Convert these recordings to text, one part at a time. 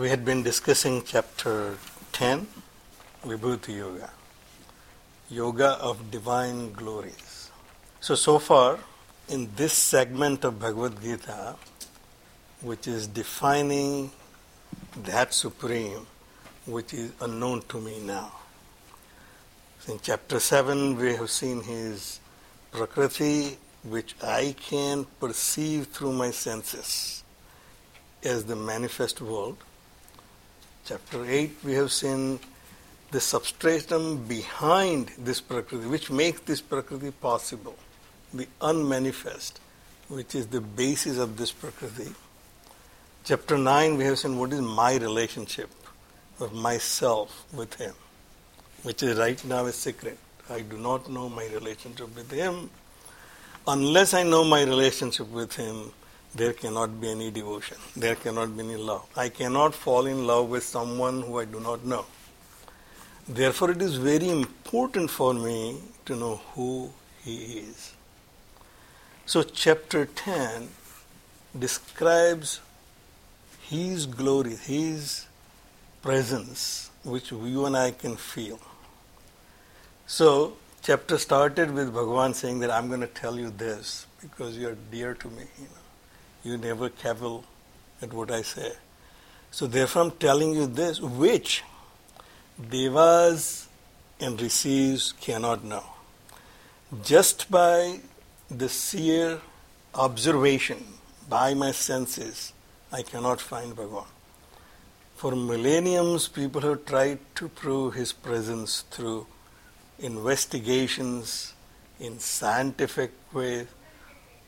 We had been discussing chapter 10, Vibhuti Yoga, Yoga of Divine Glories. So, so far in this segment of Bhagavad Gita, which is defining that Supreme which is unknown to me now. In chapter 7, we have seen his Prakriti, which I can perceive through my senses as the manifest world. Chapter 8, we have seen the substratum behind this Prakriti, which makes this Prakriti possible, the unmanifest, which is the basis of this Prakriti. Chapter 9, we have seen what is my relationship of myself with Him, which is right now a secret. I do not know my relationship with Him. Unless I know my relationship with Him, there cannot be any devotion. There cannot be any love. I cannot fall in love with someone who I do not know. Therefore, it is very important for me to know who He is. So, chapter 10 describes His glory, His presence, which you and I can feel. So, chapter started with Bhagavan saying that I'm going to tell you this because you are dear to me. You, know. You never cavil at what I say. So, therefore, I'm telling you this, which devas and rishis cannot know. Just by the seer observation by my senses, I cannot find Bhagavan. For millenniums, people have tried to prove his presence through investigations in scientific ways,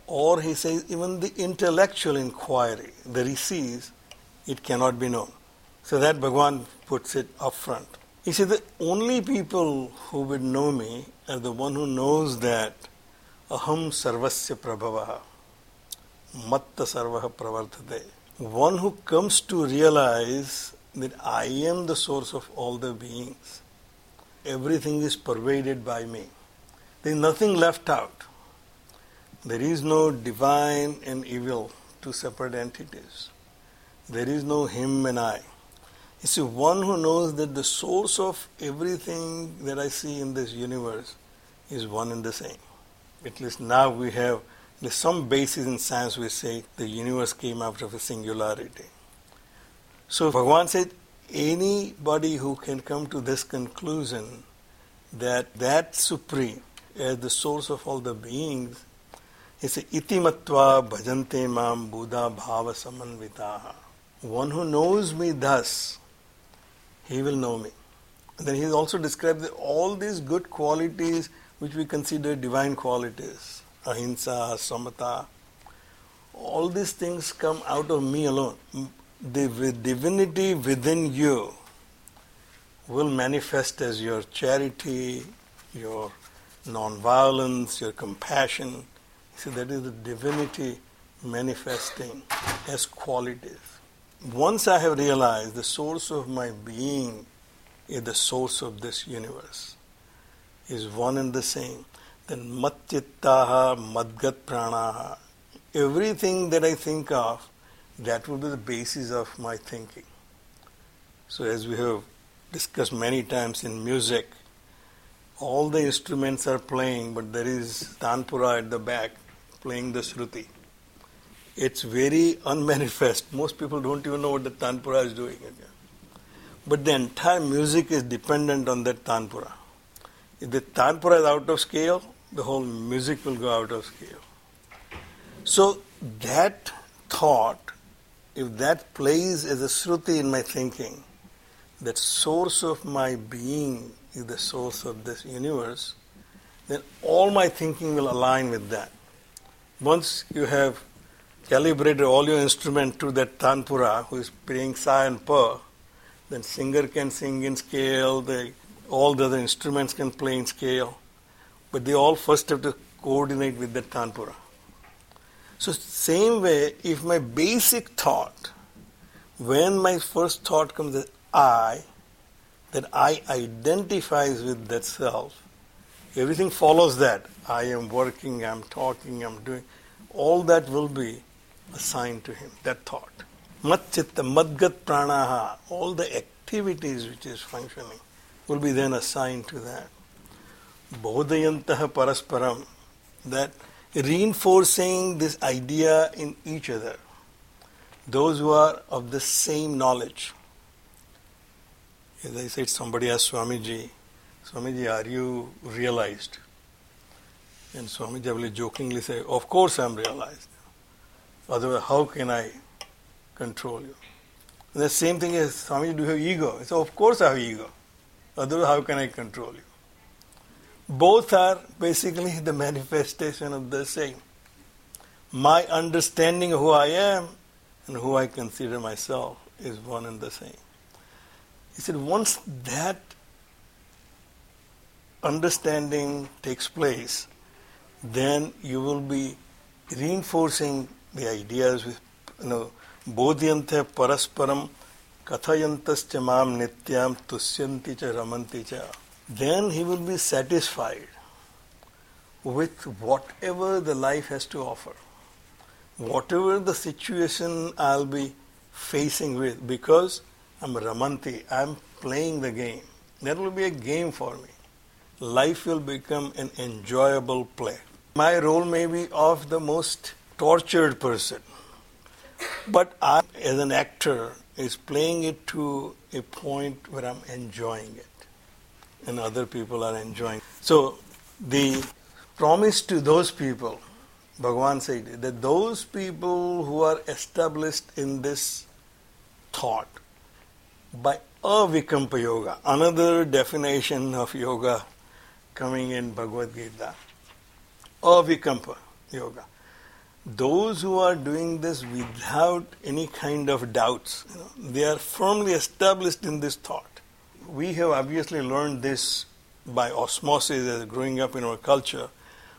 or he says even the intellectual inquiry, that he sees, it cannot be known. So that Bhagavan puts it up front. He said the only people who would know me are the one who knows that aham sarvasya prabhavaha, matta sarvaha pravartate. One who comes to realize that I am the source of all the beings. Everything is pervaded by me. There is nothing left out. There is no divine and evil, two separate entities. There is no him and I. You see, one who knows that the source of everything that I see in this universe is one and the same. At least now we have there's some basis in science we say the universe came out of a singularity. So Bhagavan said anybody who can come to this conclusion that that supreme as the source of all the beings is itimatva bhajante mam buddha bhava samanvitaha. One who knows me thus, he will know me. Then he also described all these good qualities which we consider divine qualities ahimsa, samata, all these things come out of me alone. The divinity within you will manifest as your charity, your non-violence, your compassion. See, that is the divinity manifesting as qualities. Once I have realized the source of my being is the source of this universe, is one and the same then matchittaha, madgat pranaha, everything that I think of, that will be the basis of my thinking. So, as we have discussed many times in music, all the instruments are playing, but there is Tanpura at the back playing the Shruti. It's very unmanifest. Most people don't even know what the Tanpura is doing. But the entire music is dependent on that Tanpura. If the Tanpura is out of scale, the whole music will go out of scale. So that thought, if that plays as a Shruti in my thinking, that source of my being is the source of this universe, then all my thinking will align with that. Once you have calibrated all your instrument to that tanpura who is playing sa and pa, then singer can sing in scale, the, all the other instruments can play in scale, but they all first have to coordinate with that tanpura. So same way, if my basic thought, when my first thought comes as I, that I identifies with that self, everything follows that. I am working, I'm talking, I'm doing. All that will be assigned to him, that thought. Mat chitta, madgat pranaha, all the activities which is functioning will be then assigned to that. Bodhayantaha parasparam, that reinforcing this idea in each other. Those who are of the same knowledge. As I said, somebody asked Swamiji, Swamiji, are you realized? And Swamiji will jokingly say, Of course I'm realized. Otherwise, how can I control you? And the same thing is, Swamiji, do you have ego? Say, Of course I have ego. Otherwise, how can I control you? Both are basically the manifestation of the same. My understanding of who I am and who I consider myself is one and the same. He said, once that understanding takes place, then you will be reinforcing the ideas with, you know, bodhyante parasparam mam nityam tusyanti cha ramanti cha. Then he will be satisfied with whatever the life has to offer, whatever the situation I'll be facing with, because I'm ramanti, I'm playing the game. That will be a game for me. Life will become an enjoyable play. My role may be of the most tortured person, but I, as an actor, is playing it to a point where I'm enjoying it, and other people are enjoying. It. So the promise to those people, Bhagavan said that those people who are established in this thought by avikampa yoga, another definition of yoga coming in Bhagavad Gita, avikampa yoga. Those who are doing this without any kind of doubts, you know, they are firmly established in this thought. We have obviously learned this by osmosis as growing up in our culture,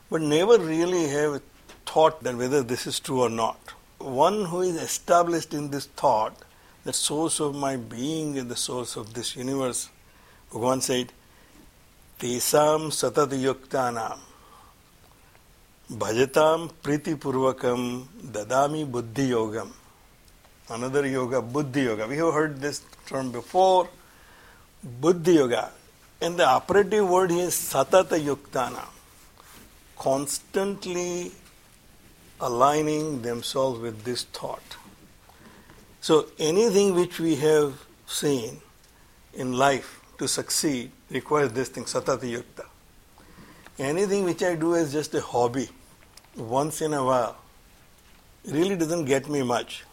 but never really have thought that whether this is true or not. One who is established in this thought, the source of my being is the source of this universe, Bhagavan said, Yuktanam bhajatam priti purvakam dadami buddhi yogam. Another yoga, buddhi yoga. We have heard this term before. Buddhi yoga. And the operative word here is satata yuktana. Constantly aligning themselves with this thought. So anything which we have seen in life to succeed requires this thing, satata yukta. Anything which I do as just a hobby, once in a while, really doesn't get me much.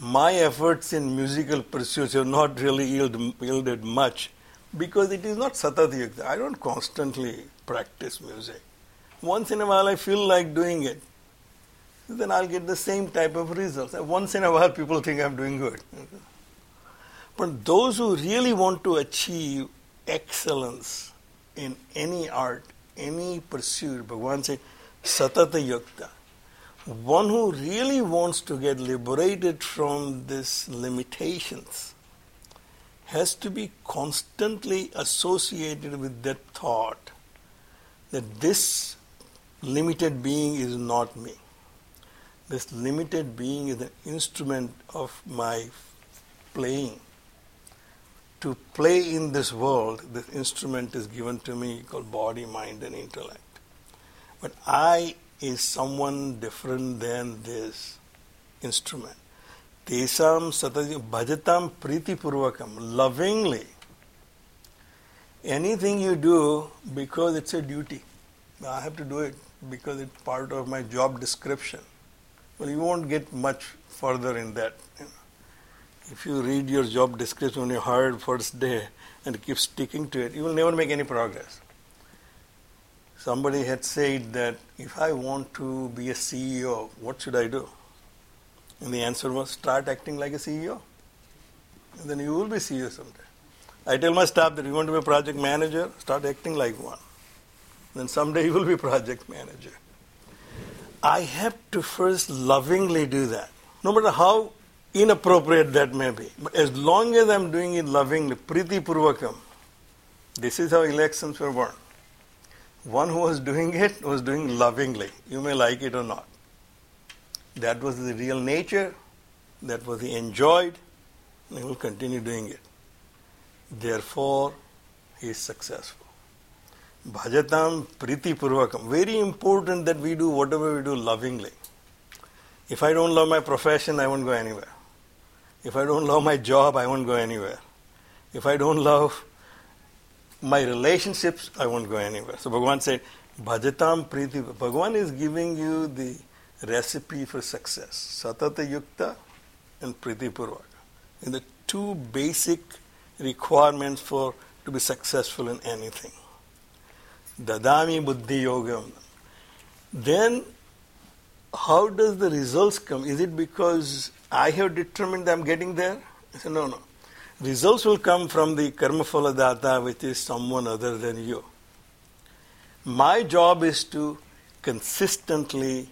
My efforts in musical pursuits have not really yield, yielded much because it is not satata yukta. I don't constantly practice music. Once in a while I feel like doing it. Then I'll get the same type of results. Once in a while people think I'm doing good. But those who really want to achieve excellence in any art, any pursuit, Bhagavan said, satata yukta. One who really wants to get liberated from these limitations has to be constantly associated with that thought that this limited being is not me. This limited being is an instrument of my playing to play in this world, this instrument is given to me called body, mind, and intellect. But I is someone different than this instrument. Tesam satati bhajatam priti purvakam, lovingly. Anything you do because it's a duty. I have to do it because it's part of my job description. Well, you won't get much further in that. You know. If you read your job description when you hired first day and keep sticking to it, you will never make any progress. Somebody had said that if I want to be a CEO, what should I do? And the answer was start acting like a CEO. And then you will be CEO someday. I tell my staff that if you want to be a project manager, start acting like one. Then someday you will be project manager. I have to first lovingly do that. No matter how inappropriate that may be. But as long as I'm doing it lovingly, priti purvakam, this is how elections were won. One who was doing it was doing lovingly. You may like it or not. That was the real nature. That was the enjoyed. He will continue doing it. Therefore, he is successful. Bhajatam priti purvakam. Very important that we do whatever we do lovingly. If I don't love my profession, I won't go anywhere. If I don't love my job, I won't go anywhere. If I don't love my relationships, I won't go anywhere. So Bhagavan said, Bhajatam Priti. Bhagavan is giving you the recipe for success. Satata Yukta and Priti Purvaka. In the two basic requirements for to be successful in anything. Dadami Buddhi Yogam. Then how does the results come? Is it because I have determined I'm getting there? I said, no, no. Results will come from the karma data, which is someone other than you. My job is to consistently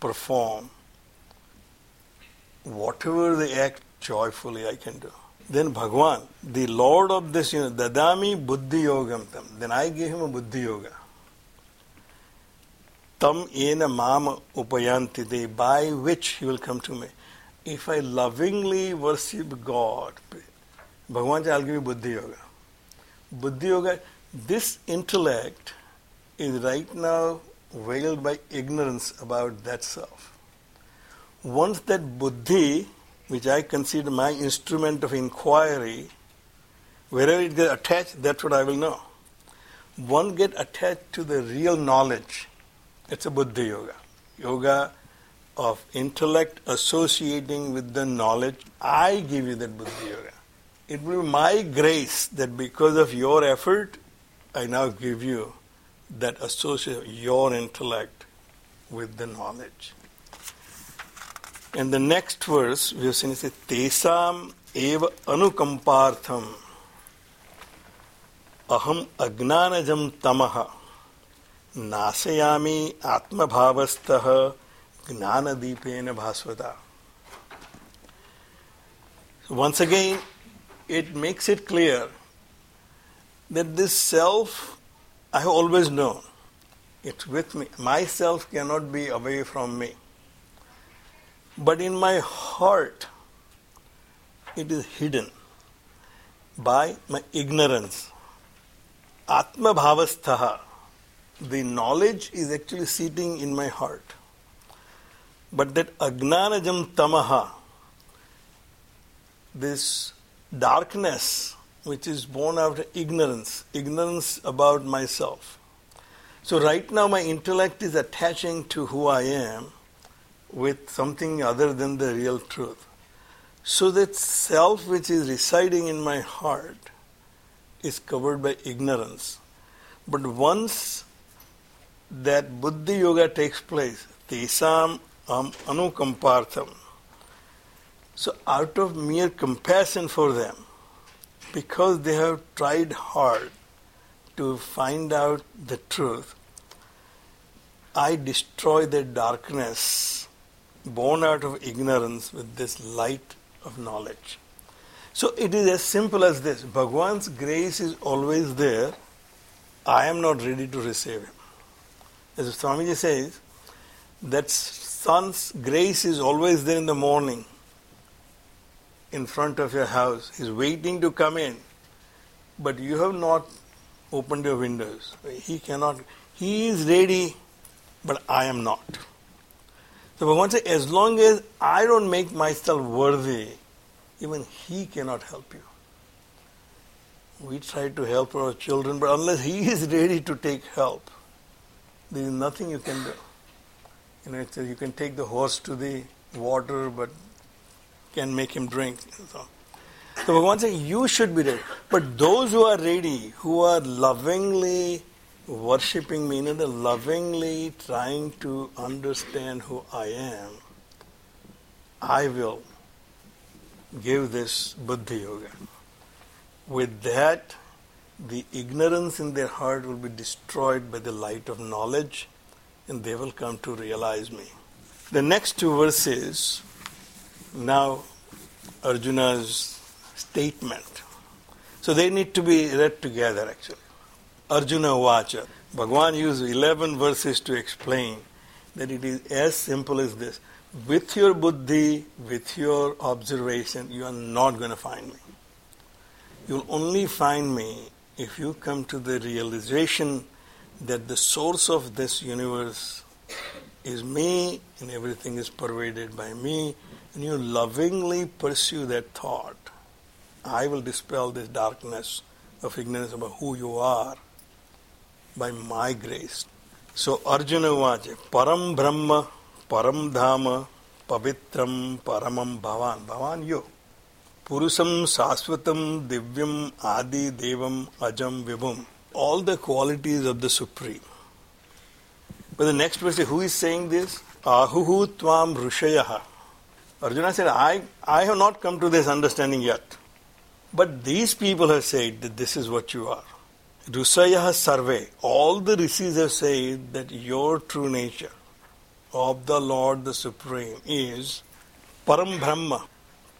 perform whatever they act joyfully I can do. Then Bhagwan, the Lord of this universe, Dadami Buddhi Yogam Tam. Then I gave him a Buddhi Yoga. Tam ena mama upayantite, by which he will come to me. If I lovingly worship God, Bhagavan I'll give you Buddhi Yoga. Buddhi Yoga, this intellect is right now veiled by ignorance about that self. Once that Buddhi which I consider my instrument of inquiry, wherever it gets attached, that's what I will know. One get attached to the real knowledge. It's a Buddhi yoga. Yoga of intellect associating with the knowledge. I give you that Buddha yoga. It will be my grace that because of your effort, I now give you that associate your intellect with the knowledge. In the next verse, we have seen it says, Tesam eva anukampartham aham agnanajam tamaha नाशयामी आत्मभावस्थ Gnanadipena Bhaswata. So once again, it makes it clear that this self I have always known. It's with me. Myself cannot be away from me. But in my heart, it is hidden by my ignorance. Atma Bhavasthaha, the knowledge is actually sitting in my heart. But that agnanajam tamaha, this darkness which is born out of ignorance, ignorance about myself. So right now my intellect is attaching to who I am with something other than the real truth. So that self which is residing in my heart is covered by ignorance. But once that Buddhi Yoga takes place, Tesam um, Anukampartham. So, out of mere compassion for them, because they have tried hard to find out the truth, I destroy their darkness born out of ignorance with this light of knowledge. So it is as simple as this Bhagwan's grace is always there. I am not ready to receive him. As Swamiji says, that sun's grace is always there in the morning in front of your house. He's waiting to come in, but you have not opened your windows. He cannot. He is ready, but I am not. So Bhagavan says, as long as I don't make myself worthy, even He cannot help you. We try to help our children, but unless He is ready to take help, there is nothing you can do. You know, you can take the horse to the water, but can make him drink. So, so Bhagavan saying, you should be ready. But those who are ready, who are lovingly worshipping me, you know, lovingly trying to understand who I am, I will give this Buddhi Yoga. With that, the ignorance in their heart will be destroyed by the light of knowledge and they will come to realize me. The next two verses, now Arjuna's statement. So they need to be read together actually. Arjuna Vacha. Bhagwan used 11 verses to explain that it is as simple as this. With your buddhi, with your observation, you are not going to find me. You'll only find me if you come to the realization that the source of this universe is me and everything is pervaded by me, and you lovingly pursue that thought, I will dispel this darkness of ignorance about who you are by my grace. So Arjuna Vache, Param Brahma, Param Dhama, Pavitram, Paramam Bhavan. Bhavan you. Purusam Sasvatam Divyam Adi Devam Ajam Vibhum. All the qualities of the Supreme. But the next verse, who is saying this? Ahuhu Tvam Rushayaha. Arjuna said, I, I have not come to this understanding yet. But these people have said that this is what you are. Rusayah Sarve, All the rishis have said that your true nature of the Lord the Supreme is Param Brahma,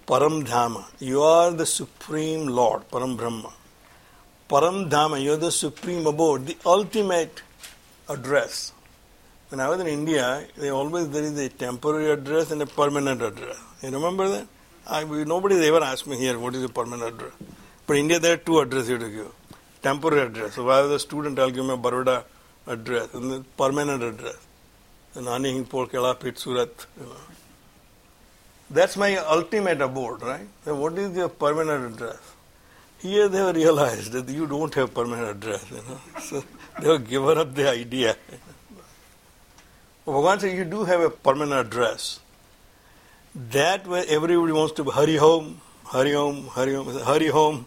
Param Dhama. You are the Supreme Lord, Param Brahma. Param Dhama, you are the Supreme Abode, the ultimate address. When I was in India, they always there is a temporary address and a permanent address. You remember that? I, nobody ever asked me here what is a permanent address. But in India there are two addresses you have to give temporary address. So if I was a student, I'll give my Baroda address and the permanent address. And Ani Hingpol Kela Pit Surat. You. That's my ultimate abode, right? So what is your permanent address? Here they were realized that you don't have permanent address, you know. So they were given up the idea. Bhagavan said, you do have a permanent address. That way everybody wants to hurry home, hurry home, hurry home, hurry home.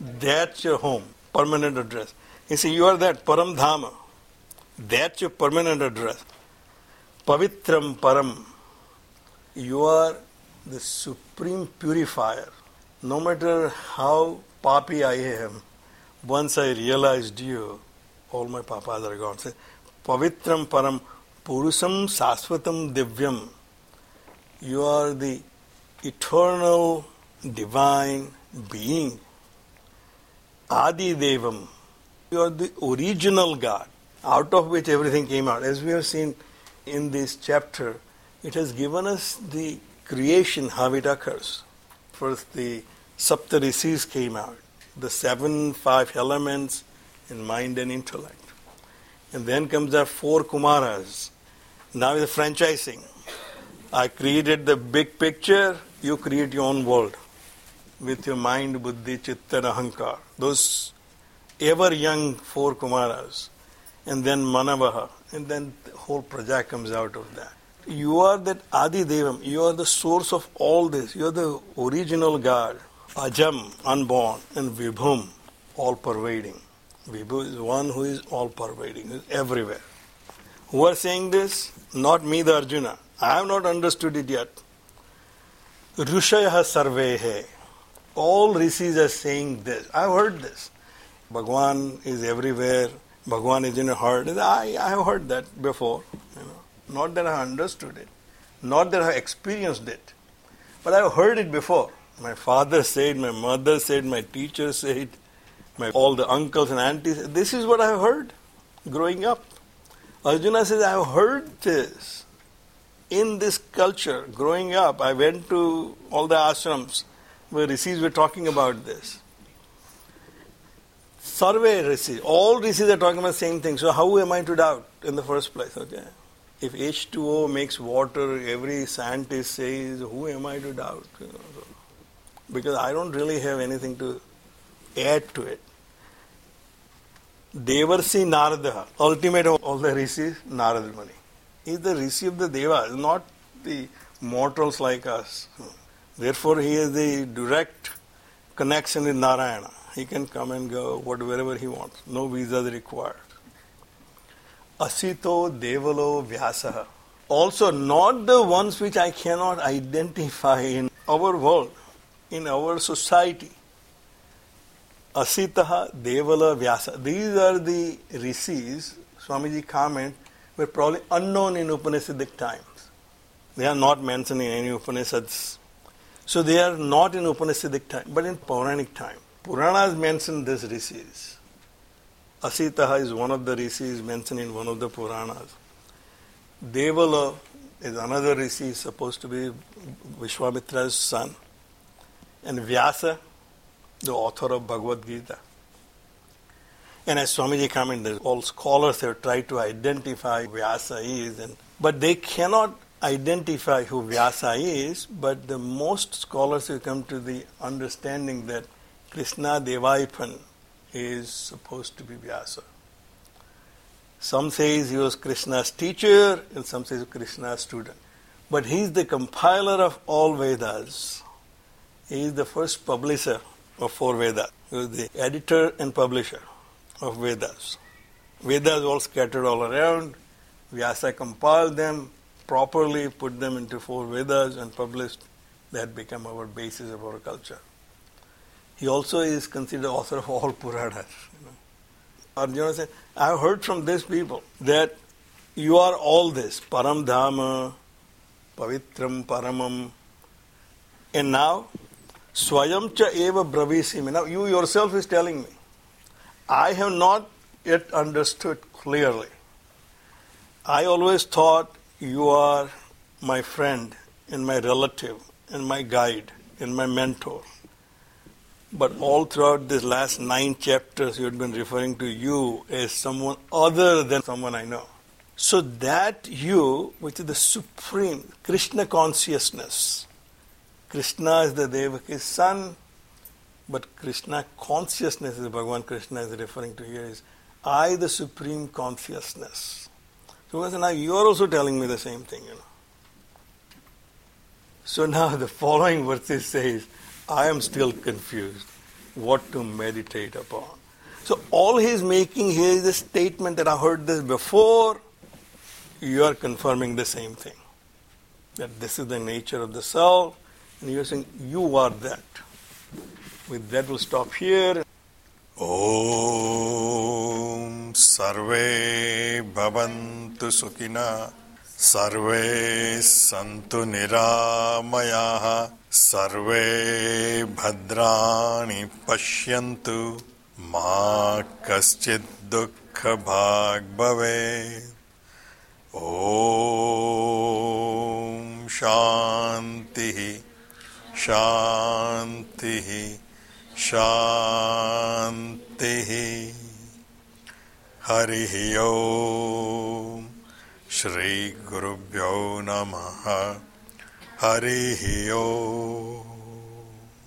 That's your home permanent address. You see, you are that Param Dhama. That's your permanent address. Pavitram Param. You are the supreme purifier. No matter how papi I am, once I realized you, all my papas are gone. Say, Pavitram Param Purusam Sasvatam Divyam. You are the eternal divine being Adi Devam. You are the original God, out of which everything came out. As we have seen in this chapter, it has given us the creation, how it occurs. First, the Saptarishis came out, the seven, five elements in mind and intellect. And then comes the four Kumaras. Now the franchising. I created the big picture, you create your own world with your mind, buddhi, chitta, and ahankar. Those ever young four Kumaras. And then Manavaha. And then the whole praja comes out of that. You are that Adi Devam. You are the source of all this. You are the original God. Ajam, unborn. And Vibhum, all pervading. Vibhu is one who is all pervading, is everywhere. Who are saying this? Not me, the Arjuna. I have not understood it yet. Rushaya sarvehe. All rishis are saying this. I've heard this. Bhagwan is everywhere. Bhagwan is in your heart. I, I have heard that before. You know. Not that I understood it. Not that I experienced it. But I've heard it before. My father said, my mother said, my teacher said, my all the uncles and aunties. This is what I've heard growing up. Arjuna says, I've heard this in this culture growing up. I went to all the ashrams where rishis were talking about this. Sarve rishis, all rishis are talking about the same thing. So how am I to doubt in the first place? Okay. If H2O makes water, every scientist says, who am I to doubt? You know, so, because I don't really have anything to add to it. Devarsi Narada, ultimate of all the rishis, Narada Muni. Is the rishi of the Devas, not the mortals like us. Therefore, he has the direct connection with Narayana. He can come and go wherever he wants. No visas required. Asito Devalo Vyasaha. Also, not the ones which I cannot identify in our world, in our society. Asitaha Devala Vyasa. These are the rishis, Swamiji comment, were probably unknown in Upanishadic times. They are not mentioned in any Upanishads. So they are not in Upanishadic time, but in Puranic time. Puranas mention these rishis. Asitaha is one of the rishis mentioned in one of the Puranas. Devala is another rishi, supposed to be Vishwamitra's son. And Vyasa, the author of Bhagavad Gita. And as Swamiji commented, all scholars have tried to identify Vyasa is, and, but they cannot identify who Vyasa is, but the most scholars have come to the understanding that Krishna Devaipan is supposed to be Vyasa. Some says he was Krishna's teacher, and some says Krishna's student. But he is the compiler of all Vedas. He is the first publisher of four Vedas. He was the editor and publisher of Vedas. Vedas all scattered all around. Vyasa compiled them properly, put them into four Vedas and published. That become our basis of our culture. He also is considered author of all Puranas. You know. Arjuna said, I have heard from these people that you are all this, Param Dhama, Pavitram Paramam, and now Swayam eva bravisimi. Now you yourself is telling me, I have not yet understood clearly. I always thought you are my friend and my relative and my guide and my mentor. But all throughout these last nine chapters, you had been referring to you as someone other than someone I know. So that you, which is the supreme Krishna consciousness, Krishna is the Devaki's son, but Krishna consciousness is Bhagavan Krishna is referring to here is I, the supreme consciousness. So now you are also telling me the same thing, you know. So now the following verse says, I am still confused what to meditate upon. So all he is making here is a statement that I heard this before. You are confirming the same thing. That this is the nature of the self, and you are saying, you are that. With that, we'll stop here. ॐ सर्वे भवन्तु सुखिनः सर्वे सन्तु निरामयाः सर्वे भद्राणि पश्यन्तु मा कश्चित् दुःखभाग् भवेत् ॐ शान्तिः शांति शांति। हरि ओ श्री गुरुभ्यो नमः। हरि ओम।